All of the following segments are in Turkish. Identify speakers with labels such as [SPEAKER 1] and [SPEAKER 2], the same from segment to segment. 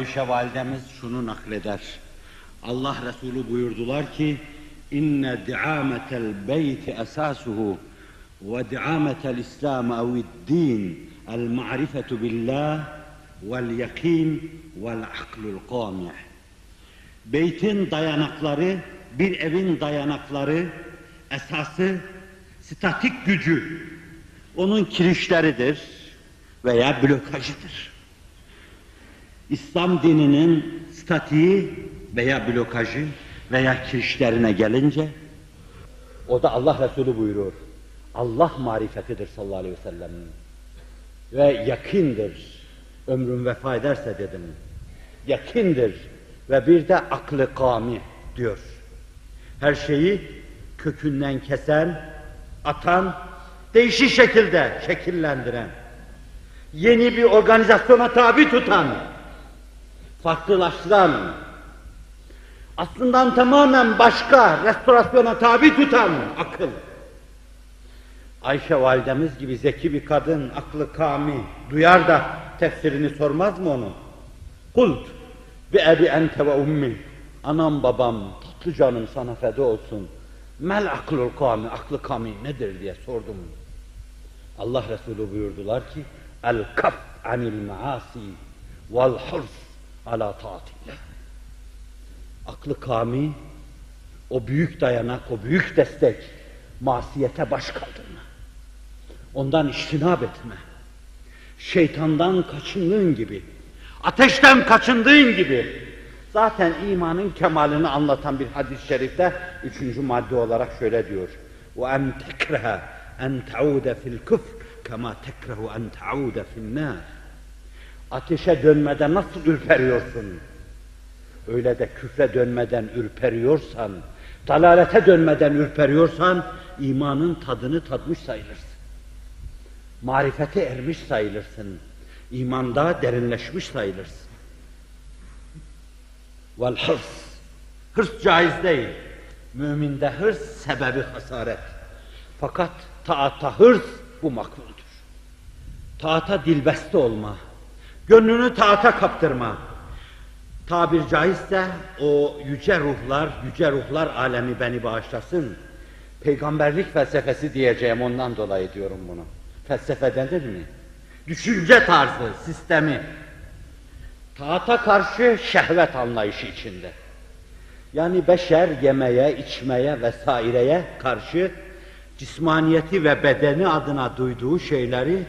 [SPEAKER 1] Ayşe validemiz şunu nakleder. Allah Resulü buyurdular ki inne di'ametel beyti esasuhu ve di'ametel İslam evi'd-din el ma'rifetu billah vel yakin vel aklul qami'. Beytin dayanakları, bir evin dayanakları, esası, statik gücü, onun kirişleridir veya blokajıdır. İslam dininin statiği veya blokajı veya kirişlerine gelince o da Allah Resulü buyuruyor. Allah marifetidir sallallahu aleyhi ve sellem. Ve yakindir. Ömrüm vefa ederse dedim. Yakindir. Ve bir de aklı kami diyor. Her şeyi kökünden kesen, atan, değişik şekilde şekillendiren, yeni bir organizasyona tabi tutan, farklılaştıran, aslından tamamen başka restorasyona tabi tutan akıl. Ayşe validemiz gibi zeki bir kadın, aklı kami, duyar da tefsirini sormaz mı onu? Kult, bi ebi ente ve ummi, anam babam, tatlı canım sana feda olsun. Mel aklul kami, aklı kami nedir diye sordum. Allah Resulü buyurdular ki, el kaf anil maasi vel hırs ala taatillah. Aklı kami, o büyük dayanak, o büyük destek, masiyete baş kaldırma. Ondan iştinab etme. Şeytandan kaçındığın gibi, ateşten kaçındığın gibi, zaten imanın kemalini anlatan bir hadis-i şerifte üçüncü madde olarak şöyle diyor. وَاَنْ تَكْرَهَ اَنْ تَعُودَ فِي الْكُفْرِ كَمَا تَكْرَهُ اَنْ تَعُودَ فِي النَّارِ Ateşe dönmede nasıl ürperiyorsun? Öyle de küfre dönmeden ürperiyorsan, dalalete dönmeden ürperiyorsan, imanın tadını tatmış sayılırsın. Marifete ermiş sayılırsın. İmanda derinleşmiş sayılırsın. Vel hırs. Hırs caiz değil. Müminde hırs sebebi hasaret. Fakat taata hırs bu makbuldür. Taata dilbeste olma. Gönlünü taata kaptırma. Tabir caizse o yüce ruhlar, yüce ruhlar alemi beni bağışlasın. Peygamberlik felsefesi diyeceğim ondan dolayı diyorum bunu. Felsefe denir mi? Düşünce tarzı, sistemi. Taata karşı şehvet anlayışı içinde. Yani beşer yemeye, içmeye vesaireye karşı cismaniyeti ve bedeni adına duyduğu şeyleri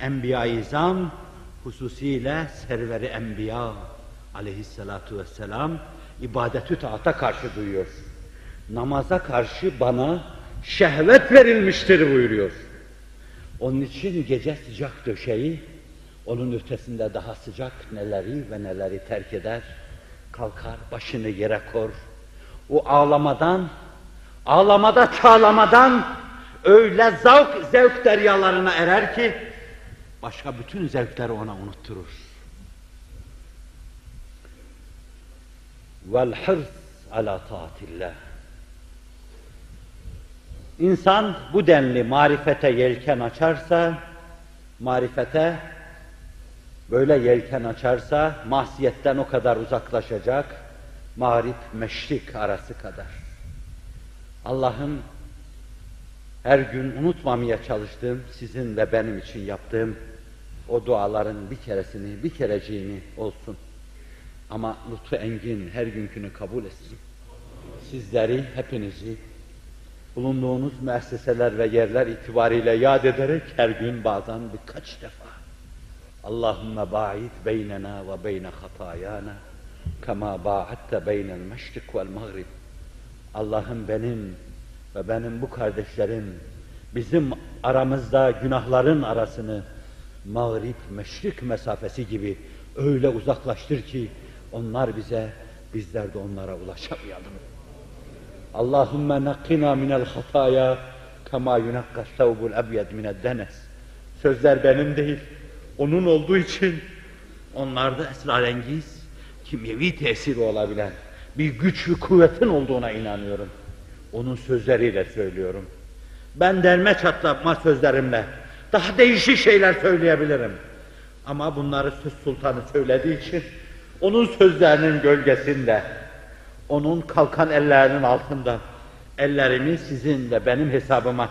[SPEAKER 1] Enbiya-i hususiyle serveri Enbiya aleyhissalatu vesselam ibadetü taata karşı duyuyor. Namaza karşı bana şehvet verilmiştir buyuruyor. Onun için gece sıcak döşeği, onun ötesinde daha sıcak neleri ve neleri terk eder, kalkar başını yere kor. O ağlamadan, ağlamada çağlamadan öyle zavk zevk deryalarına erer ki, başka bütün zevkleri ona unutturur. Vel hırs ala taatillah. İnsan bu denli marifete yelken açarsa, marifete böyle yelken açarsa, mahsiyetten o kadar uzaklaşacak, mağrip meşrik arası kadar. Allah'ın her gün unutmamaya çalıştığım, sizin ve benim için yaptığım o duaların bir keresini, bir kereciğini olsun. Ama lütfu engin her günkünü kabul etsin. Sizleri, hepinizi bulunduğunuz müesseseler ve yerler itibariyle yad ederek her gün bazen birkaç defa Allahümme ba'id beynena ve beyne hatayana kema ba'atte beynel meşrik vel mağrib Allah'ım benim ve benim bu kardeşlerim bizim aramızda günahların arasını mağrip meşrik mesafesi gibi öyle uzaklaştır ki onlar bize bizler de onlara ulaşamayalım. Allahümme nakkina minel hataya kema yunakka sevbul ebyed mined denes. Sözler benim değil, onun olduğu için onlarda esrarengiz, kimyevi tesiri olabilen bir güç ve kuvvetin olduğuna inanıyorum. Onun sözleriyle söylüyorum. Ben derme çatlatma sözlerimle daha değişik şeyler söyleyebilirim. Ama bunları söz sultanı söylediği için onun sözlerinin gölgesinde, onun kalkan ellerinin altında, ellerimi sizin de benim hesabıma,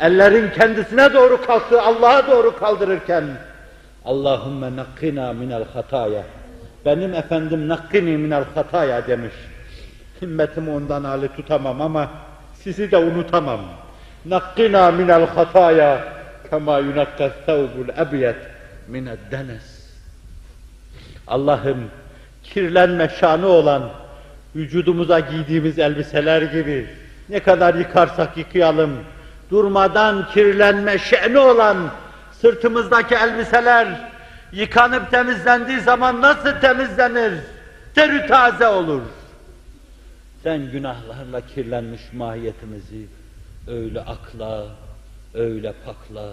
[SPEAKER 1] ellerin kendisine doğru kalktığı Allah'a doğru kaldırırken, Allahümme nakkina minel hataya, benim efendim nakkini minel hataya demiş. Himmetimi ondan hali tutamam ama sizi de unutamam. Nakkina minel hataya kema yunakka thawbul ebyet mined denes. Allah'ım kirlenme şanı olan vücudumuza giydiğimiz elbiseler gibi ne kadar yıkarsak yıkayalım durmadan kirlenme şeni olan sırtımızdaki elbiseler yıkanıp temizlendiği zaman nasıl temizlenir? Terü taze olur. Sen günahlarla kirlenmiş mahiyetimizi öyle akla, öyle pakla,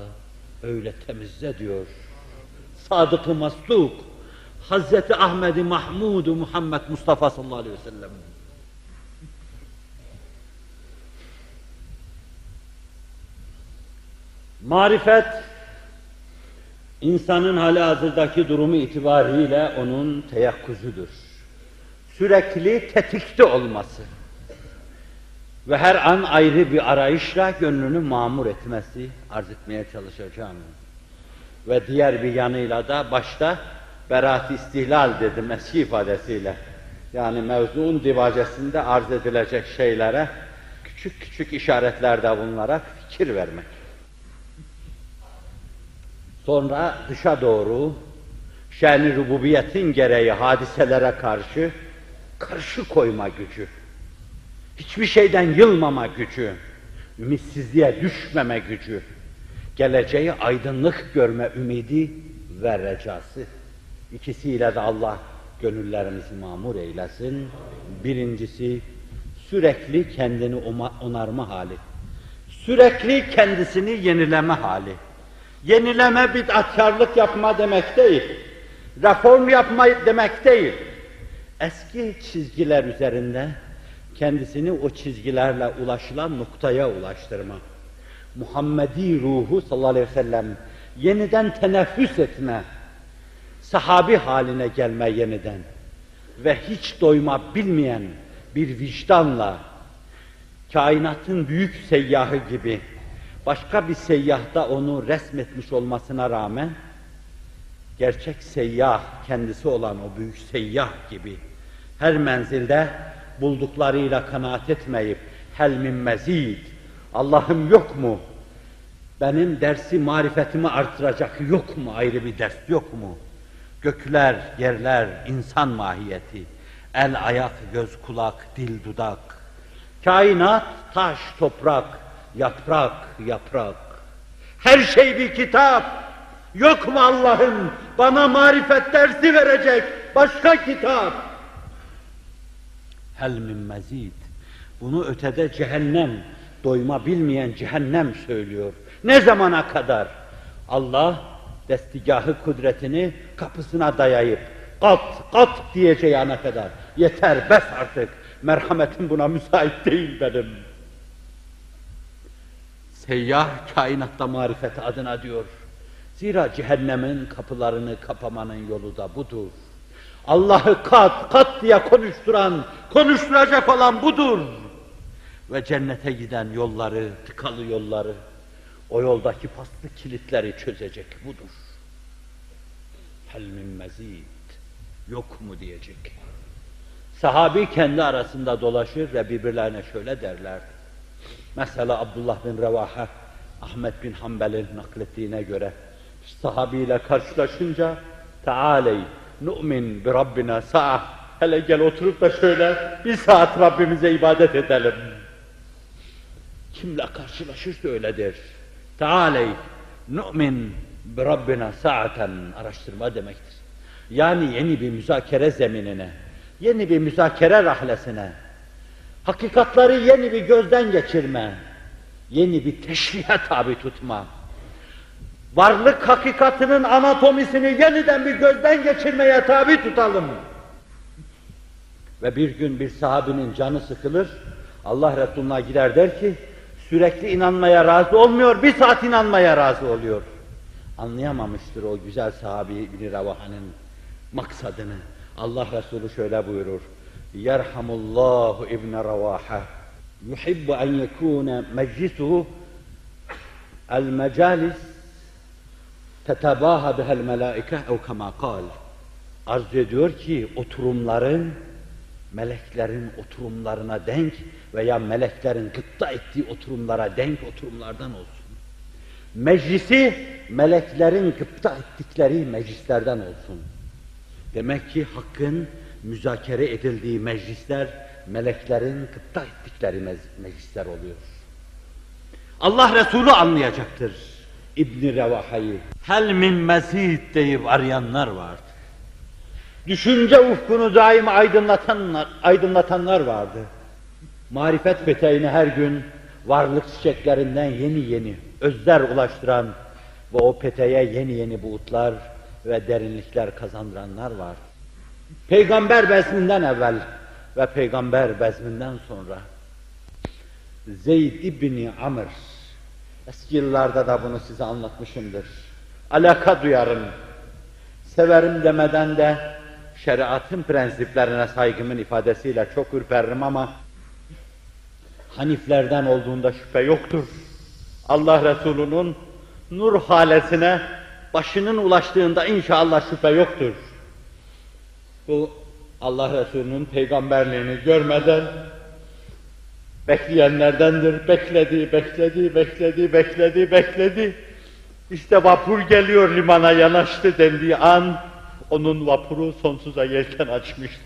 [SPEAKER 1] öyle temizle diyor. Sadık-ı Masluk, Hazreti Ahmed-i mahmud Muhammed Mustafa sallallahu aleyhi ve sellem. Marifet, insanın hali hazırdaki durumu itibariyle onun teyakkuzudur. Sürekli tetikte olması ve her an ayrı bir arayışla gönlünü mamur etmesi arz etmeye çalışacağım. Ve diğer bir yanıyla da başta beraat istihlal dedim eski ifadesiyle. Yani mevzuun divacesinde arz edilecek şeylere küçük küçük işaretlerde bulunarak fikir vermek. Sonra dışa doğru şen rububiyetin gereği hadiselere karşı karşı koyma gücü. Hiçbir şeyden yılmama gücü, ümitsizliğe düşmeme gücü, geleceği aydınlık görme ümidi ve recası. İkisiyle de Allah gönüllerimizi mamur eylesin. Birincisi sürekli kendini onarma hali. Sürekli kendisini yenileme hali. Yenileme bid'atkarlık yapma demek değil. Reform yapma demek değil. Eski çizgiler üzerinde kendisini o çizgilerle ulaşılan noktaya ulaştırma. Muhammedi ruhu sallallahu aleyhi ve sellem yeniden teneffüs etme, sahabi haline gelme yeniden ve hiç doyma bilmeyen bir vicdanla kainatın büyük seyyahı gibi başka bir seyyahta onu resmetmiş olmasına rağmen gerçek seyyah kendisi olan o büyük seyyah gibi her menzilde bulduklarıyla kanaat etmeyip hel min mezid Allah'ım yok mu? Benim dersi marifetimi artıracak yok mu? Ayrı bir ders yok mu? Gökler, yerler, insan mahiyeti, el, ayak, göz, kulak, dil, dudak, kainat, taş, toprak, yaprak, yaprak. Her şey bir kitap. Yok mu Allah'ım bana marifet dersi verecek başka kitap? Hel min mezid. Bunu ötede cehennem, doyma bilmeyen cehennem söylüyor. Ne zamana kadar? Allah destigahı kudretini kapısına dayayıp kat kat diyeceği ana kadar. Yeter bes artık. Merhametim buna müsait değil benim. Seyyah kainatta marifet adına diyor. Zira cehennemin kapılarını kapamanın yolu da budur. Allah'ı kat kat diye konuşturan, konuşturacak olan budur. Ve cennete giden yolları, tıkalı yolları, o yoldaki paslı kilitleri çözecek budur. Hel min mezid, yok mu diyecek. Sahabi kendi arasında dolaşır ve birbirlerine şöyle derler. Mesela Abdullah bin Revaha, Ahmet bin Hanbel'in naklettiğine göre sahabiyle karşılaşınca Tealey nu'min bi Rabbina sa'a hele gel oturup da şöyle bir saat Rabbimize ibadet edelim. Kimle karşılaşırsa öyledir. Tealey nu'min bi Rabbina sa'aten araştırma demektir. Yani yeni bir müzakere zeminine, yeni bir müzakere rahlesine, hakikatları yeni bir gözden geçirme, yeni bir teşrihe tabi tutma, varlık hakikatinin anatomisini yeniden bir gözden geçirmeye tabi tutalım. Ve bir gün bir sahabinin canı sıkılır, Allah Resulü'ne gider der ki, sürekli inanmaya razı olmuyor, bir saat inanmaya razı oluyor. Anlayamamıştır o güzel sahabi İbn-i Ravaha'nın maksadını. Allah Resulü şöyle buyurur. Yerhamullahu İbn Ravaha. Yuhibbu en yekune meclisuhu el tetebaha bihel melaike ev kema kal. Arz ediyor ki oturumların meleklerin oturumlarına denk veya meleklerin gıpta ettiği oturumlara denk oturumlardan olsun. Meclisi meleklerin gıpta ettikleri meclislerden olsun. Demek ki hakkın müzakere edildiği meclisler meleklerin gıpta ettikleri meclisler oluyor. Allah Resulü anlayacaktır İbn Revaha'yı. Hel min mezid deyip arayanlar vardı. Düşünce ufkunu daim aydınlatanlar, aydınlatanlar vardı. Marifet peteğine her gün varlık çiçeklerinden yeni yeni özler ulaştıran ve o peteğe yeni yeni buğutlar ve derinlikler kazandıranlar var. Peygamber bezminden evvel ve peygamber bezminden sonra Zeyd İbni Amr eski yıllarda da bunu size anlatmışımdır. Alaka duyarım. Severim demeden de şeriatın prensiplerine saygımın ifadesiyle çok ürperirim ama Haniflerden olduğunda şüphe yoktur. Allah Resulü'nün nur halesine başının ulaştığında inşallah şüphe yoktur. Bu Allah Resulü'nün peygamberliğini görmeden bekleyenlerdendir. Bekledi, bekledi, bekledi, bekledi, bekledi. İşte vapur geliyor limana yanaştı dendiği an onun vapuru sonsuza yelken açmıştı.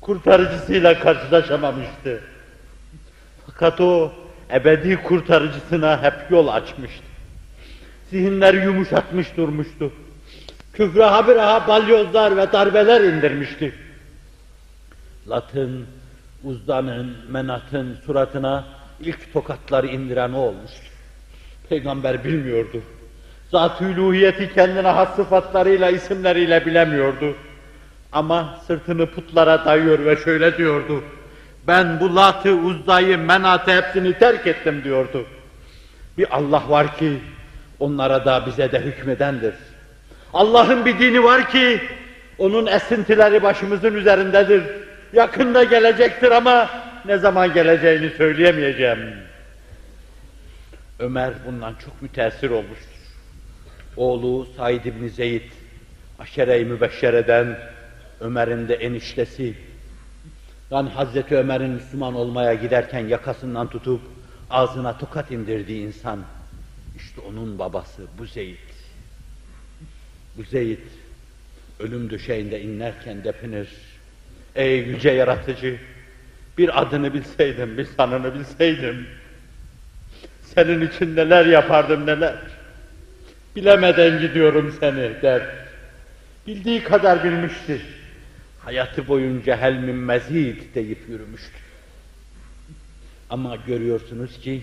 [SPEAKER 1] Kurtarıcısıyla karşılaşamamıştı. Fakat o ebedi kurtarıcısına hep yol açmıştı. Zihinler yumuşatmış durmuştu. Küfre habire balyozlar ve darbeler indirmişti. Latın, Uzda'nın, Menat'ın suratına ilk tokatları indiren o olmuştu. Peygamber bilmiyordu. Zat-ı kendine has sıfatlarıyla, isimleriyle bilemiyordu. Ama sırtını putlara dayıyor ve şöyle diyordu. Ben bu Lat'ı, Uzda'yı, Menat'ı hepsini terk ettim diyordu. Bir Allah var ki onlara da bize de hükmedendir. Allah'ın bir dini var ki onun esintileri başımızın üzerindedir. Yakında gelecektir ama ne zaman geleceğini söyleyemeyeceğim. Ömer bundan çok müteessir olmuştur. Oğlu Said İbni Zeyd, aşere-i mübeşşereden Ömer'in de eniştesi, yani Hazreti Ömer'in Müslüman olmaya giderken yakasından tutup ağzına tokat indirdiği insan, işte onun babası bu Zeyd. Bu Zeyd, ölüm döşeğinde inlerken depinir. Ey yüce yaratıcı, bir adını bilseydim, bir sanını bilseydim, senin için neler yapardım neler. Bilemeden gidiyorum seni der. Bildiği kadar bilmiştir. Hayatı boyunca helmin mezid deyip yürümüştür. Ama görüyorsunuz ki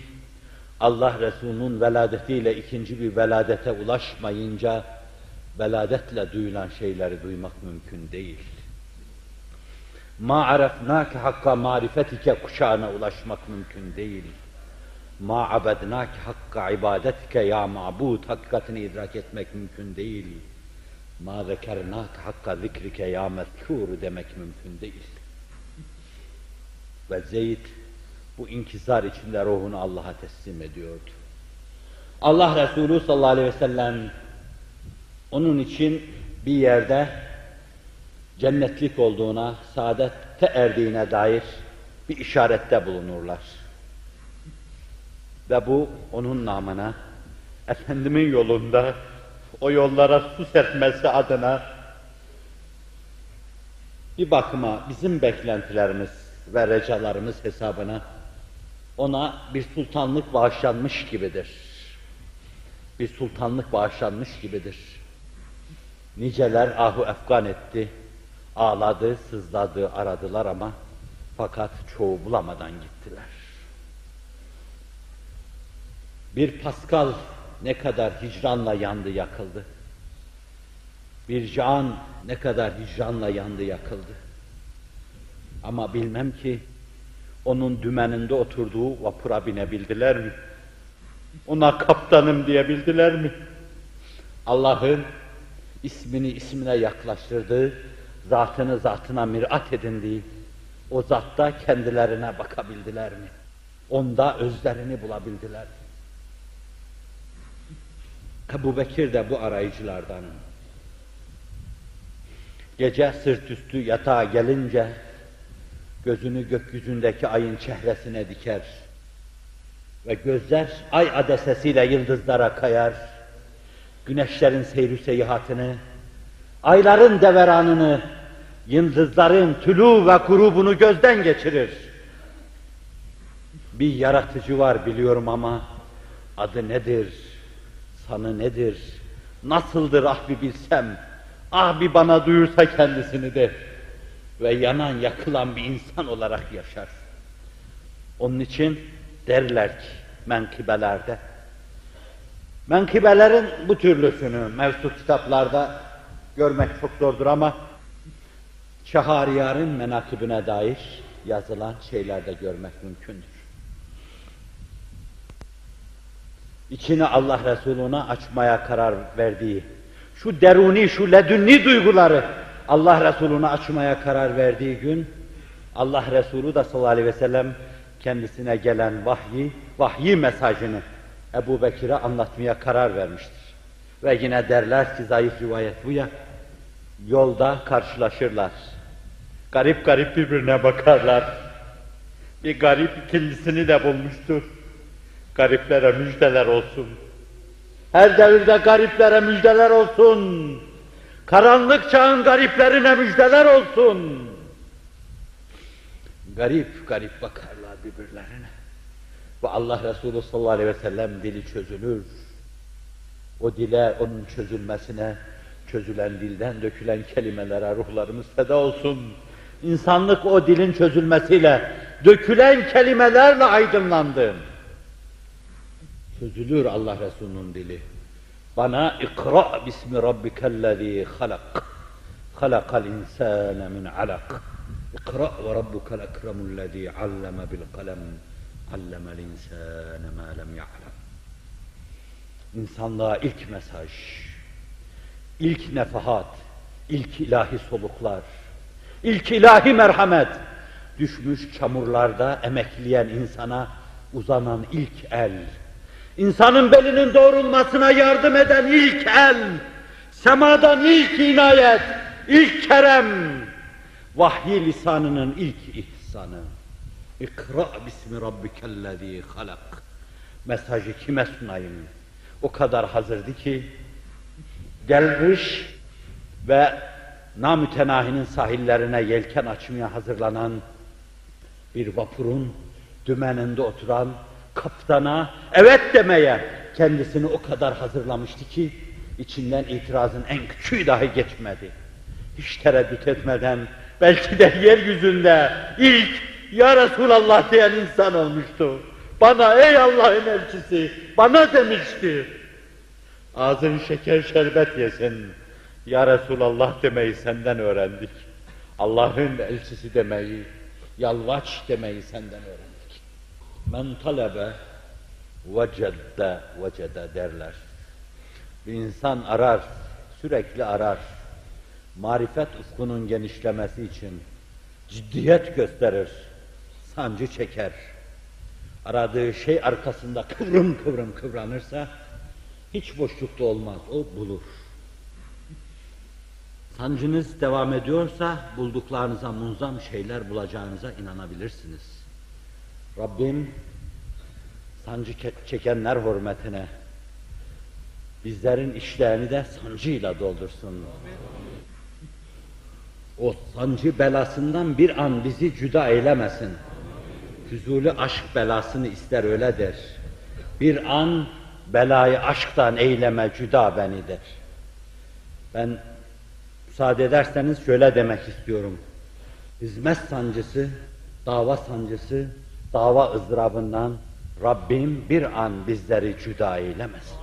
[SPEAKER 1] Allah Resulü'nün veladetiyle ikinci bir veladete ulaşmayınca veladetle duyulan şeyleri duymak mümkün değil. Ma arafnake hakka marifetike kuşağına ulaşmak mümkün değil. Ma abednake hakka ibadetike ya ma'bud hakikatini idrak etmek mümkün değil. Ma zekernak hakka zikrike ya mezkur demek mümkün değil. Ve Zeyd bu inkisar içinde ruhunu Allah'a teslim ediyordu. Allah Resulü sallallahu aleyhi ve sellem onun için bir yerde cennetlik olduğuna, saadette erdiğine dair bir işarette bulunurlar. Ve bu onun namına, Efendimin yolunda o yollara su serpmesi adına bir bakıma bizim beklentilerimiz ve recalarımız hesabına ona bir sultanlık bağışlanmış gibidir. Bir sultanlık bağışlanmış gibidir. Niceler ahu efgan etti, ağladı, sızladı, aradılar ama fakat çoğu bulamadan gittiler. Bir Pascal ne kadar hicranla yandı yakıldı. Bir can ne kadar hicranla yandı yakıldı. Ama bilmem ki onun dümeninde oturduğu vapura binebildiler mi? Ona kaptanım diyebildiler mi? Allah'ın ismini ismine yaklaştırdığı, zatını zatına mirat edindiği, o zatta kendilerine bakabildiler mi? Onda özlerini bulabildiler mi? Ebu Bekir de bu arayıcılardan. Gece sırt üstü yatağa gelince gözünü gökyüzündeki ayın çehresine diker ve gözler ay adesesiyle yıldızlara kayar. Güneşlerin seyri seyahatini, ayların deveranını, yıldızların tülü ve grubunu gözden geçirir. Bir yaratıcı var biliyorum ama adı nedir, sanı nedir, nasıldır ah bir bilsem, ah bir bana duyursa kendisini de ve yanan yakılan bir insan olarak yaşar. Onun için derler ki menkıbelerde, menkıbelerin bu türlüsünü mevcut kitaplarda görmek çok zordur ama Çahariyar'ın menakibine dair yazılan şeylerde görmek mümkündür. İçini Allah Resulü'ne açmaya karar verdiği, şu deruni, şu ledünni duyguları Allah Resulü'ne açmaya karar verdiği gün, Allah Resulü de sallallahu aleyhi ve sellem kendisine gelen vahyi, vahyi mesajını Ebu Bekir'e anlatmaya karar vermiştir. Ve yine derler ki zayıf rivayet bu ya, yolda karşılaşırlar. Garip garip birbirine bakarlar. Bir garip ikincisini de bulmuştur. Gariplere müjdeler olsun. Her devirde gariplere müjdeler olsun. Karanlık çağın gariplerine müjdeler olsun. Garip garip bakarlar birbirlerine. Ve Allah Resulü sallallahu aleyhi ve sellem dili çözülür. O dile, onun çözülmesine, çözülen dilden dökülen kelimelere ruhlarımız feda olsun. İnsanlık o dilin çözülmesiyle, dökülen kelimelerle aydınlandı. Çözülür Allah Resulü'nün dili. Bana ikra bismi rabbikellezî halak. Halakal insâne min alak. İkra ve rabbukel ekremullezî alleme bil kalem. Allemel insâne mâ lem ya'lem. İnsanlığa ilk mesaj, ilk nefahat, ilk ilahi soluklar, ilk ilahi merhamet, düşmüş çamurlarda emekleyen insana uzanan ilk el, insanın belinin doğrulmasına yardım eden ilk el, semadan ilk inayet, ilk kerem, vahyi lisanının ilk ihsanı. İkra bismi rabbikellezî halak. Mesajı kime sunayım? O kadar hazırdı ki, gelmiş ve namütenahinin sahillerine yelken açmaya hazırlanan bir vapurun dümeninde oturan kaptana evet demeye kendisini o kadar hazırlamıştı ki içinden itirazın en küçüğü dahi geçmedi. Hiç tereddüt etmeden belki de yeryüzünde ilk Ya Resulallah diyen insan olmuştu. Bana ey Allah'ın elçisi bana demişti. Ağzın şeker şerbet yesin. Ya Resulallah demeyi senden öğrendik. Allah'ın elçisi demeyi, yalvaç demeyi senden öğrendik. Men talebe vecedde vecede derler. Bir insan arar, sürekli arar. Marifet ufkunun genişlemesi için ciddiyet gösterir, sancı çeker. Aradığı şey arkasında kıvrım kıvrım kıvranırsa hiç boşlukta olmaz, o bulur. Sancınız devam ediyorsa bulduklarınıza munzam şeyler bulacağınıza inanabilirsiniz. Rabbim sancı çekenler hürmetine bizlerin işlerini de sancıyla doldursun. O sancı belasından bir an bizi cüda eylemesin. Füzuli aşk belasını ister öyle der. Bir an belayı aşktan eyleme cüda beni der. Ben müsaade ederseniz şöyle demek istiyorum. Hizmet sancısı, dava sancısı, dava ızdırabından Rabbim bir an bizleri cüda eylemesin.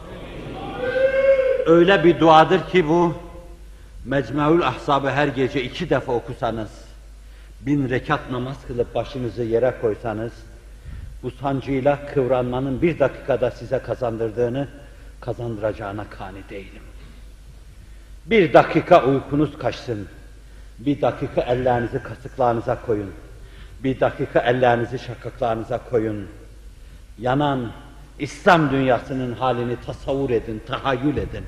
[SPEAKER 1] Öyle bir duadır ki bu, Mecmuül Ahzab'ı her gece iki defa okusanız, bin rekat namaz kılıp başınızı yere koysanız, bu sancıyla kıvranmanın bir dakikada size kazandırdığını, kazandıracağına kani değilim. Bir dakika uykunuz kaçsın. Bir dakika ellerinizi kasıklarınıza koyun. Bir dakika ellerinizi şakaklarınıza koyun. Yanan İslam dünyasının halini tasavvur edin, tahayyül edin.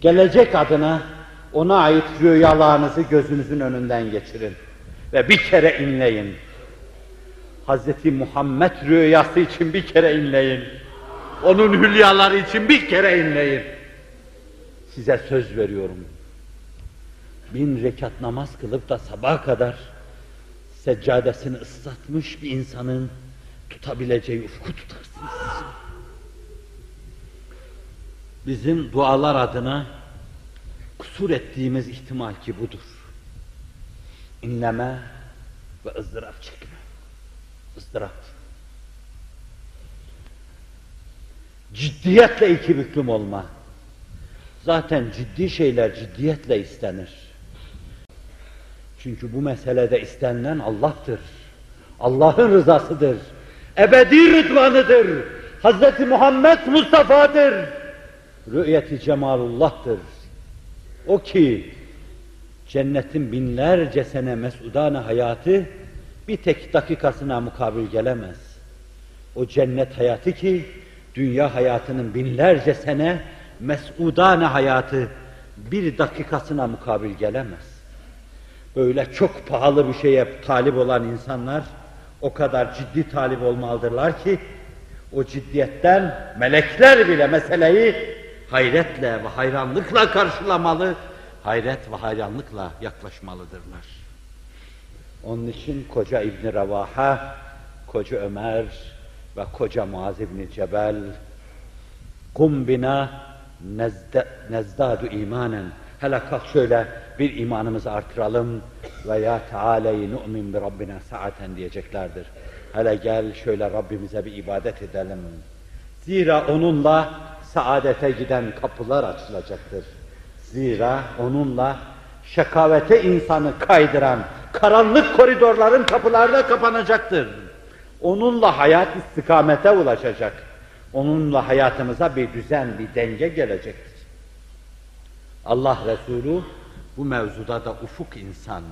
[SPEAKER 1] Gelecek adına ona ait rüyalarınızı gözünüzün önünden geçirin. Ve bir kere inleyin. Hazreti Muhammed rüyası için bir kere inleyin. Onun hülyaları için bir kere inleyin. Size söz veriyorum. Bin rekat namaz kılıp da sabaha kadar seccadesini ıslatmış bir insanın tutabileceği ufku tutarsınız. Bizim dualar adına kusur ettiğimiz ihtimal ki budur. İnleme ve ızdırap çekme. ızdırap. Ciddiyetle iki büklüm olma. Zaten ciddi şeyler ciddiyetle istenir. Çünkü bu meselede istenilen Allah'tır. Allah'ın rızasıdır. Ebedi rıdvanıdır. Hz. Muhammed Mustafa'dır. Rü'yeti cemalullah'tır. O ki cennetin binlerce sene mesudane hayatı bir tek dakikasına mukabil gelemez. O cennet hayatı ki dünya hayatının binlerce sene mesudane hayatı bir dakikasına mukabil gelemez. Böyle çok pahalı bir şeye talip olan insanlar o kadar ciddi talip olmalıdırlar ki o ciddiyetten melekler bile meseleyi hayretle ve hayranlıkla karşılamalı, hayret ve hayranlıkla yaklaşmalıdırlar. Onun için koca İbn Ravaha, koca Ömer ve koca Muaz İbn Cebel kum bina nezde, nezdadu imanen hele kalk şöyle bir imanımızı artıralım ve ya teâleyi nu'min bi Rabbina saaten diyeceklerdir. Hele gel şöyle Rabbimize bir ibadet edelim. Zira onunla saadete giden kapılar açılacaktır. Zira onunla şakavete insanı kaydıran karanlık koridorların kapıları da kapanacaktır. Onunla hayat istikamete ulaşacak. Onunla hayatımıza bir düzen, bir denge gelecektir. Allah Resulü bu mevzuda da ufuk insan.